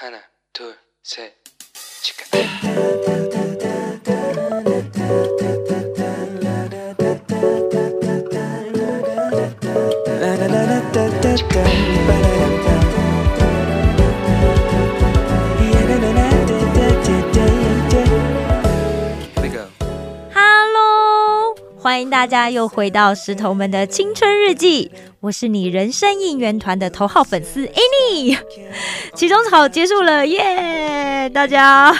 하나, 둘, 셋, 치카. Here we go. Hello，欢迎大家又回到石头们的青春日记。 我是你人生应援团的头号粉丝 Annie。期中考结束了，耶！大家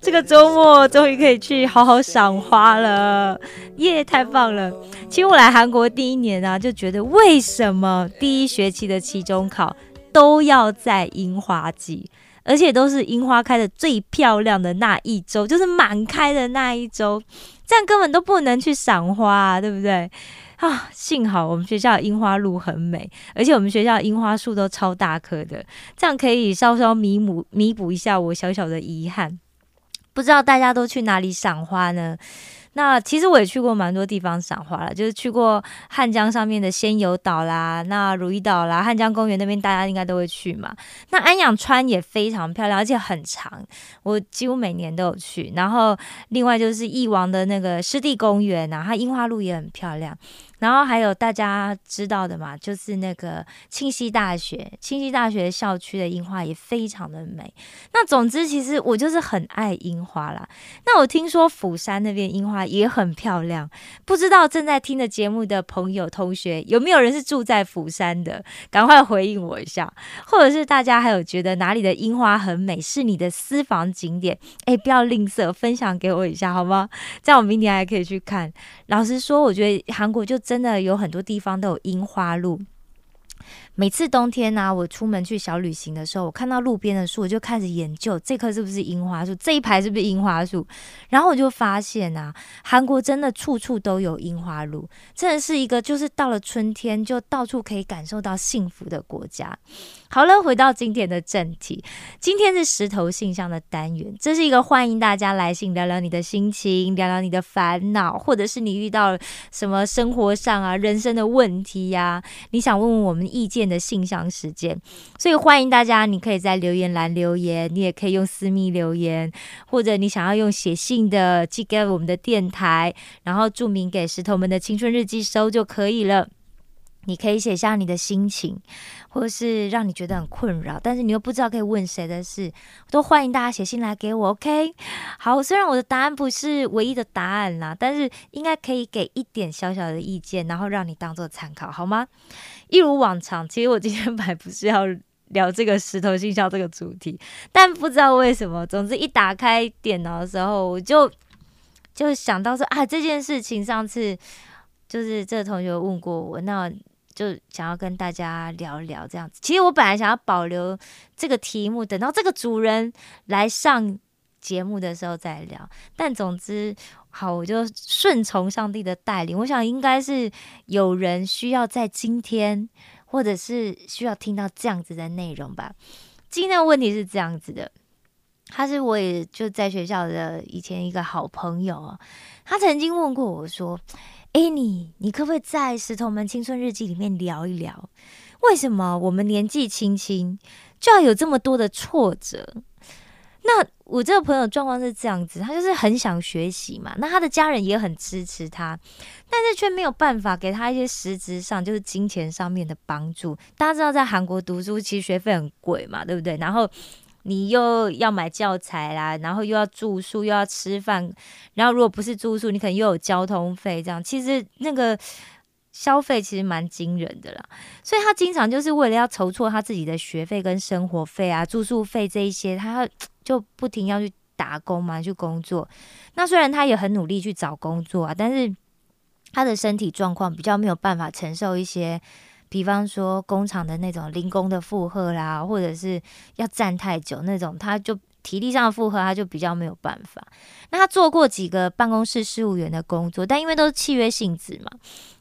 这个周末终于可以去好好赏花了，耶！太棒了。其实我来韩国第一年啊，就觉得为什么第一学期的期中考都要在樱花季？而且都是樱花开的最漂亮的那一周，就是满开的那一周，这样根本都不能去赏花、啊，对不对？啊，幸好我们学校樱花路很美，而且我们学校樱花树都超大棵的，这样可以稍稍弥补弥补一下我小小的遗憾。不知道大家都去哪里赏花呢？那其实我也去过蛮多地方赏花了，就是去过汉江上面的仙游岛啦，那如意岛啦，汉江公园那边大家应该都会去嘛。那安养川也非常漂亮，而且很长，我几乎每年都有去。然后另外就是翼王的那个湿地公园啊，它樱花路也很漂亮。然后还有大家知道的嘛，就是那个庆熙大学，庆熙大学校区的樱花也非常的美。那总之，其实我就是很爱樱花啦。那我听说釜山那边樱花也很漂亮，不知道正在听的节目的朋友、同学有没有人是住在釜山的？赶快回应我一下，或者是大家还有觉得哪里的樱花很美，是你的私房景点？哎，不要吝啬，分享给我一下好吗？这样我明年还可以去看。老实说，我觉得韩国就真的有很多地方都有樱花路。每次冬天呢、我出门去小旅行的时候，我看到路边的树，我就开始研究这棵是不是樱花树，这一排是不是樱花树。然后我就发现啊，韩国真的处处都有樱花路，真的是一个就是到了春天就到处可以感受到幸福的国家。好了，回到今天的正题，今天是石头信箱的单元，这是一个欢迎大家来信聊聊你的心情，聊聊你的烦恼，或者是你遇到什么生活上啊、人生的问题呀、你想问问我们意见的信箱时间。所以欢迎大家，你可以在留言栏留言，你也可以用私密留言，或者你想要用写信的寄给我们的电台，然后注明给石头们的青春日记收就可以了。你可以写下你的心情，或是让你觉得很困扰，但是你又不知道可以问谁的事，都欢迎大家写信来给我。OK，好，虽然我的答案不是唯一的答案啦，但是应该可以给一点小小的意见，然后让你当做参考，好吗？一如往常，其实我今天本来不是要聊这个石头信箱这个主题，但不知道为什么，总之一打开电脑的时候，我就就想到说啊，这件事情上次就是这个同学问过我，那。就想要跟大家聊一聊这样子。其实我本来想要保留这个题目，等到这个主人来上节目的时候再聊。但总之，好，我就顺从上帝的带领。我想应该是有人需要在今天，或者是需要听到这样子的内容吧。今天的问题是这样子的，他是我也就在学校的以前一个好朋友啊，他曾经问过我说。哎，你你可不可以在《石头们青春日记》里面聊一聊，为什么我们年纪轻轻就要有这么多的挫折？那我这个朋友状况是这样子，他就是很想学习嘛，那他的家人也很支持他，但是却没有办法给他一些实质上就是金钱上面的帮助。大家知道，在韩国读书其实学费很贵嘛，对不对？然后你又要买教材啦，然后又要住宿，又要吃饭，然后如果不是住宿，你可能又有交通费，这样其实那个消费其实蛮惊人的啦。所以他经常就是为了要筹措他自己的学费跟生活费啊、住宿费这一些，他 就不停要去打工嘛，去工作。那虽然他也很努力去找工作啊，但是他的身体状况比较没有办法承受一些。比方说工厂的那种零工的负荷啦，或者是要站太久那种，他就体力上的负荷，他就比较没有办法。那他做过几个办公室事务员的工作，但因为都是契约性质嘛，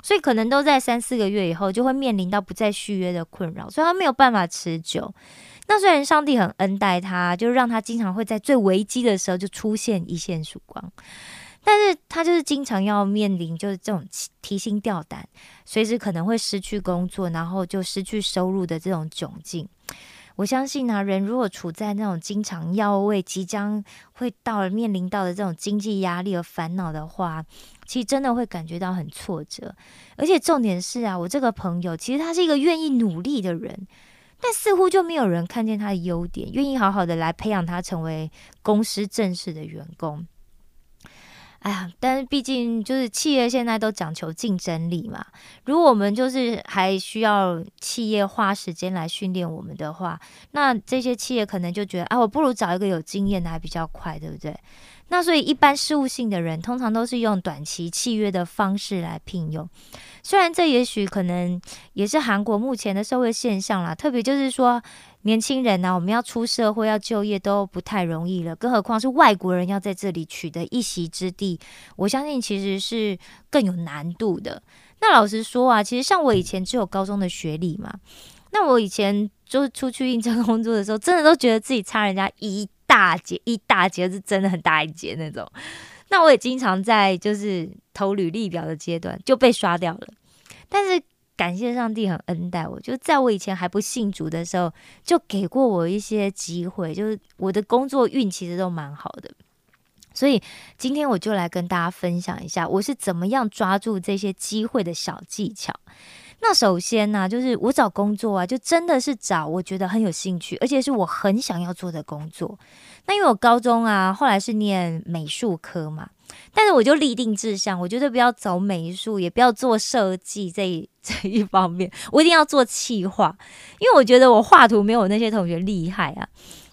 所以可能都在三四个月以后就会面临到不再续约的困扰，所以他没有办法持久。那虽然上帝很恩待他，就让他经常会在最危机的时候就出现一线曙光。但是他就是经常要面临就是这种提心吊胆，随时可能会失去工作，然后就失去收入的这种窘境。我相信呢，人如果处在那种经常要为、即将会到了面临到的这种经济压力而烦恼的话，其实真的会感觉到很挫折。而且重点是啊，我这个朋友其实他是一个愿意努力的人，但似乎就没有人看见他的优点，愿意好好的来培养他成为公司正式的员工。哎呀，但是毕竟就是企业现在都讲求竞争力嘛。如果我们就是还需要企业花时间来训练我们的话，那这些企业可能就觉得啊，我不如找一个有经验的还比较快，对不对？那所以一般事务性的人通常都是用短期契约的方式来聘用。虽然这也许可能也是韩国目前的社会现象啦，特别就是说。年轻人呢，我们要出社会要就业都不太容易了，更何况是外国人要在这里取得一席之地，我相信其实是更有难度的。那老实说啊，其实像我以前只有高中的学历嘛，那我以前就是出去应征工作的时候，真的都觉得自己差人家一大截，一大截是真的很大一截那种。那我也经常在就是投履历表的阶段就被刷掉了，但是。感谢上帝很恩待我，就在我以前还不信主的时候，就给过我一些机会，就是我的工作运其实都蛮好的，所以今天我就来跟大家分享一下我是怎么样抓住这些机会的小技巧。那首先呢，就是我找工作啊，就真的是找我觉得很有兴趣，而且是我很想要做的工作。那因为我高中啊，后来是念美术科嘛。但是我就立定志向，我觉得不要走美术，也不要做设计这 这一方面，我一定要做企划，因为我觉得我画图没有那些同学厉害啊，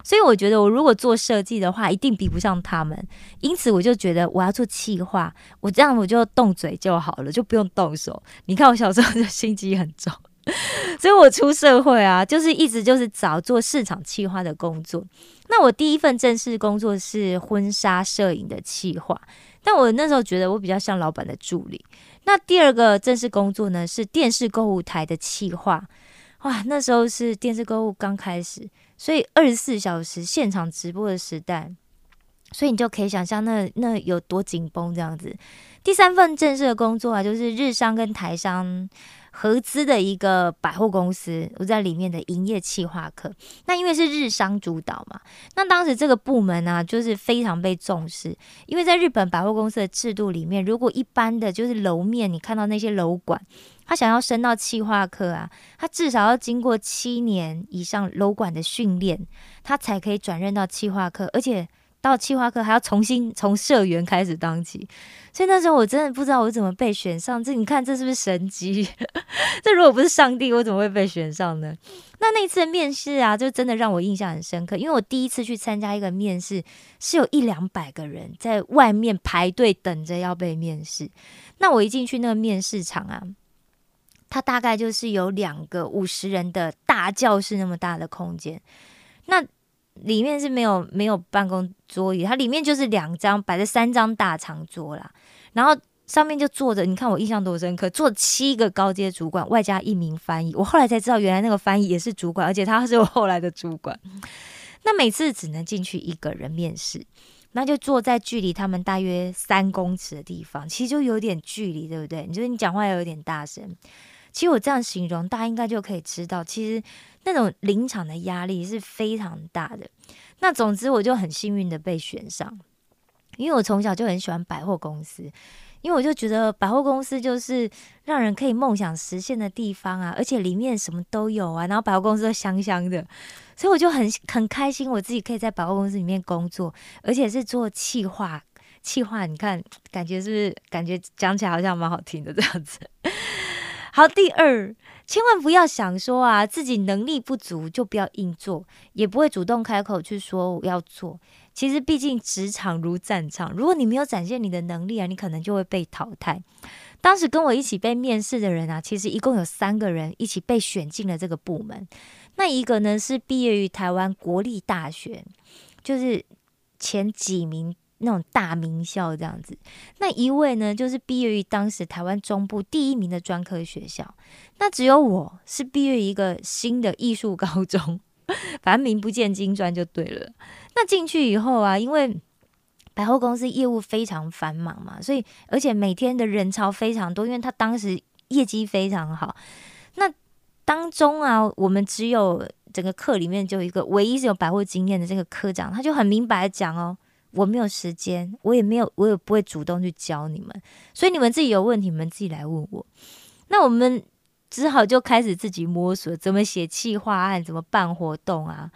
所以我觉得我如果做设计的话，一定比不上他们，因此我就觉得我要做企划，我这样我就动嘴就好了，就不用动手。你看我小时候就心机很重。所以我出社会啊，就是一直就是找做市场企划的工作。那我第一份正式工作是婚纱摄影的企划，但我那时候觉得我比较像老板的助理。那第二个正式工作呢是电视购物台的企划，哇，那时候是电视购物刚开始，所以二十四小时现场直播的时代，所以你就可以想象那那有多紧绷这样子。第三份正式的工作啊，就是日商跟台商。合资的一个百货公司，我在里面的营业企划课。那因为是日商主导嘛，那当时这个部门呢，就是非常被重视。因为在日本百货公司的制度里面，如果一般的就是楼面，你看到那些楼管，他想要升到企划课啊，他至少要经过七年以上楼管的训练，他才可以转任到企划课，而且。到企划课还要重新从社员开始当起，所以那时候我真的不知道我怎么被选上。这你看，这是不是神机？这如果不是上帝，我怎么会被选上呢？那那次面试啊，就真的让我印象很深刻，因为我第一次去参加一个面试，是有一两百个人在外面排队等着要被面试。那我一进去那个面试场啊，它大概就是有两个五十人的大教室那么大的空间，那。里面是没有没有办公桌椅，它里面就是两张摆着三张大长桌啦，然后上面就坐着，你看我印象多深刻，坐七个高阶主管，外加一名翻译。我后来才知道，原来那个翻译也是主管，而且他是我后来的主管。那每次只能进去一个人面试，那就坐在距离他们大约三公尺的地方，其实就有点距离，对不对？你就是你讲话有点大声。其实我这样形容，大家应该就可以知道，其实那种临场的压力是非常大的。那总之，我就很幸运的被选上，因为我从小就很喜欢百货公司，因为我就觉得百货公司就是让人可以梦想实现的地方啊，而且里面什么都有啊，然后百货公司都香香的，所以我就很很开心，我自己可以在百货公司里面工作，而且是做企划，企划，你看感觉是不是感觉讲起来好像蛮好听的这样子。好，第二，千万不要想说啊，自己能力不足就不要硬做，也不会主动开口去说我要做。其实，毕竟职场如战场，如果你没有展现你的能力啊，你可能就会被淘汰。当时跟我一起被面试的人啊，其实一共有三个人一起被选进了这个部门。那一个呢是毕业于台湾国立大学，就是前几名。那种大名校这样子，那一位呢，就是毕业于当时台湾中部第一名的专科学校。那只有我是毕业于一个新的艺术高中，反正名不见经传就对了。那进去以后啊，因为百货公司业务非常繁忙嘛，所以而且每天的人潮非常多，因为他当时业绩非常好。那当中啊，我们只有整个课里面就一个唯一是有百货经验的这个科长，他就很明白讲哦，我没有时间，我也没有，我也不会主动去教你们，所以你们自己有问题，你们自己来问我。那我们只好就开始自己摸索，怎么写企划案，怎么办活动啊。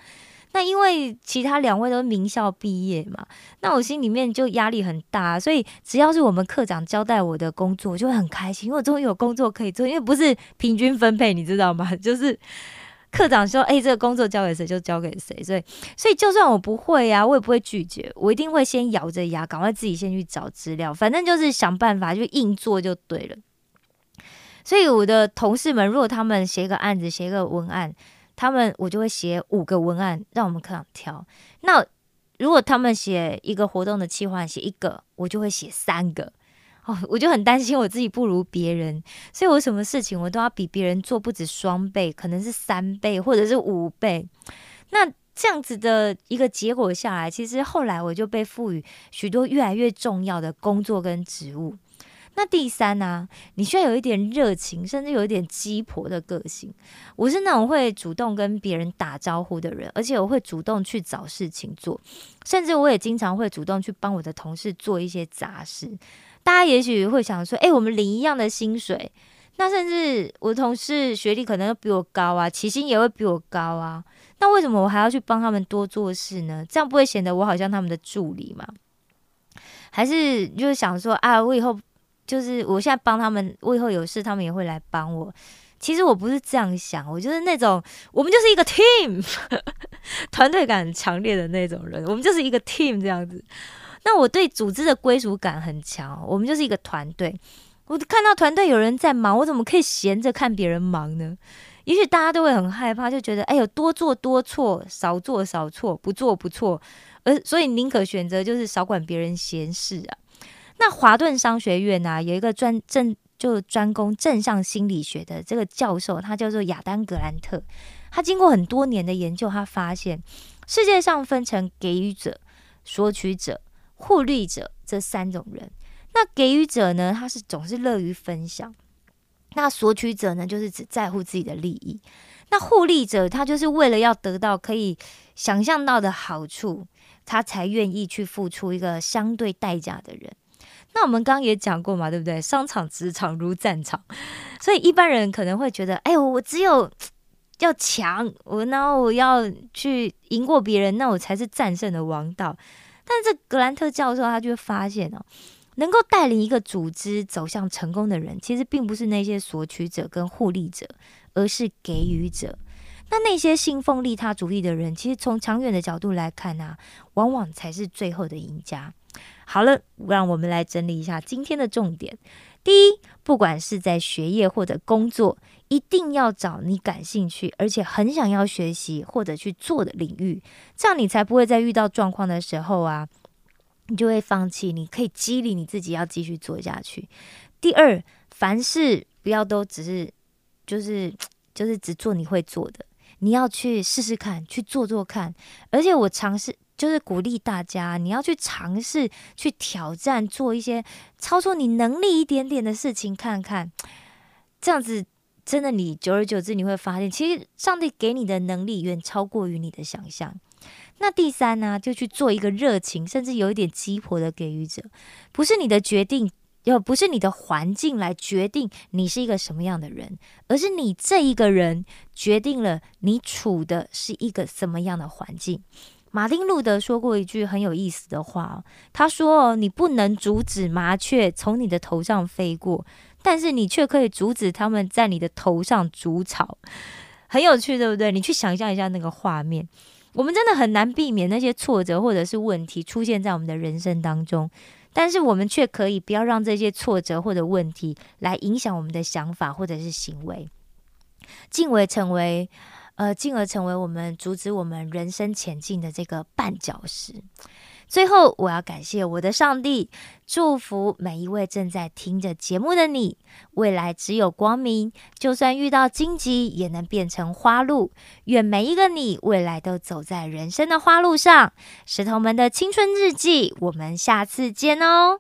那因为其他两位都是名校毕业嘛，那我心里面就压力很大，所以只要是我们课长交代我的工作，就会很开心，因为我终于有工作可以做，因为不是平均分配，你知道吗？就是课长说，哎，这个工作交给谁就交给谁，所以，所以就算我不会呀，我也不会拒绝，我一定会先咬着牙，赶快自己先去找资料，反正就是想办法就硬做就对了。所以我的同事们，如果他们写一个案子，写一个文案。他们我就会写五个文案让我们课长挑。那如果他们写一个活动的计划，写一个，我就会写三个。哦，我就很担心我自己不如别人，所以我什么事情我都要比别人做不止双倍，可能是三倍或者是五倍。那这样子的一个结果下来，其实后来我就被赋予许多越来越重要的工作跟职务。那第三呢？你需要有一点热情，甚至有一点鸡婆的个性。我是那种会主动跟别人打招呼的人，而且我会主动去找事情做，甚至我也经常会主动去帮我的同事做一些杂事。大家也许会想说：“哎，我们领一样的薪水，那甚至我的同事学历可能比我高啊，起薪也会比我高啊，那为什么我还要去帮他们多做事呢？这样不会显得我好像他们的助理吗？还是就是想说啊，我以后……就是我现在帮他们，我以后有事他们也会来帮我。其实我不是这样想，我就是那种我们就是一个 team，团队感强烈的那种人。我们就是一个 team 这样子。那我对组织的归属感很强，我们就是一个团队。我看到团队有人在忙，我怎么可以闲着看别人忙呢？也许大家都会很害怕，就觉得哎呦，多做多错，少做少错，不做不错，而所以宁可选择就是少管别人闲事啊。那华顿商学院呢，有一个专正就专攻正向心理学的这个教授，他叫做亚当格兰特。他经过很多年的研究，他发现世界上分成给予者、索取者、互利者这三种人。那给予者呢，他是总是乐于分享；那索取者呢，就是只在乎自己的利益；那互利者，他就是为了要得到可以想象到的好处，他才愿意去付出一个相对代价的人。那我们刚刚也讲过嘛，对不对？商场、职场如战场，所以一般人可能会觉得，哎，我只有要强，我然后我要去赢过别人，那我才是战胜的王道。但是这格兰特教授他就会发现哦，能够带领一个组织走向成功的人，其实并不是那些索取者跟互利者，而是给予者。那那些信奉利他主义的人，其实从长远的角度来看呢，往往才是最后的赢家。好了，让我们来整理一下今天的重点。第一，不管是在学业或者工作，一定要找你感兴趣而且很想要学习或者去做的领域，这样你才不会在遇到状况的时候啊，你就会放弃。你可以激励你自己要继续做下去。第二，凡事不要都只是就是 就是只做你会做的，你要去试试看，去做做看。而且我尝试。就是鼓励大家，你要去尝试、去挑战，做一些超出你能力一点点的事情，看看这样子，真的，你久而久之你会发现，其实上帝给你的能力远超过于你的想象。那第三呢，就去做一个热情，甚至有一点鸡婆的给予者，不是你的决定，又不是你的环境来决定你是一个什么样的人，而是你这一个人决定了你处的是一个什么样的环境。马丁路德说过一句很有意思的话，他说：“你不能阻止麻雀从你的头上飞过，但是你却可以阻止他们在你的头上筑巢。”很有趣，对不对？你去想象一下那个画面。我们真的很难避免那些挫折或者是问题出现在我们的人生当中，但是我们却可以不要让这些挫折或者问题来影响我们的想法或者是行为，进而成为。呃，进而成为我们阻止我们人生前进的这个绊脚石。最后，我要感谢我的上帝，祝福每一位正在听着节目的你，未来只有光明，就算遇到荆棘，也能变成花路。愿每一个你未来都走在人生的花路上。石头们的青春日记，我们下次见哦。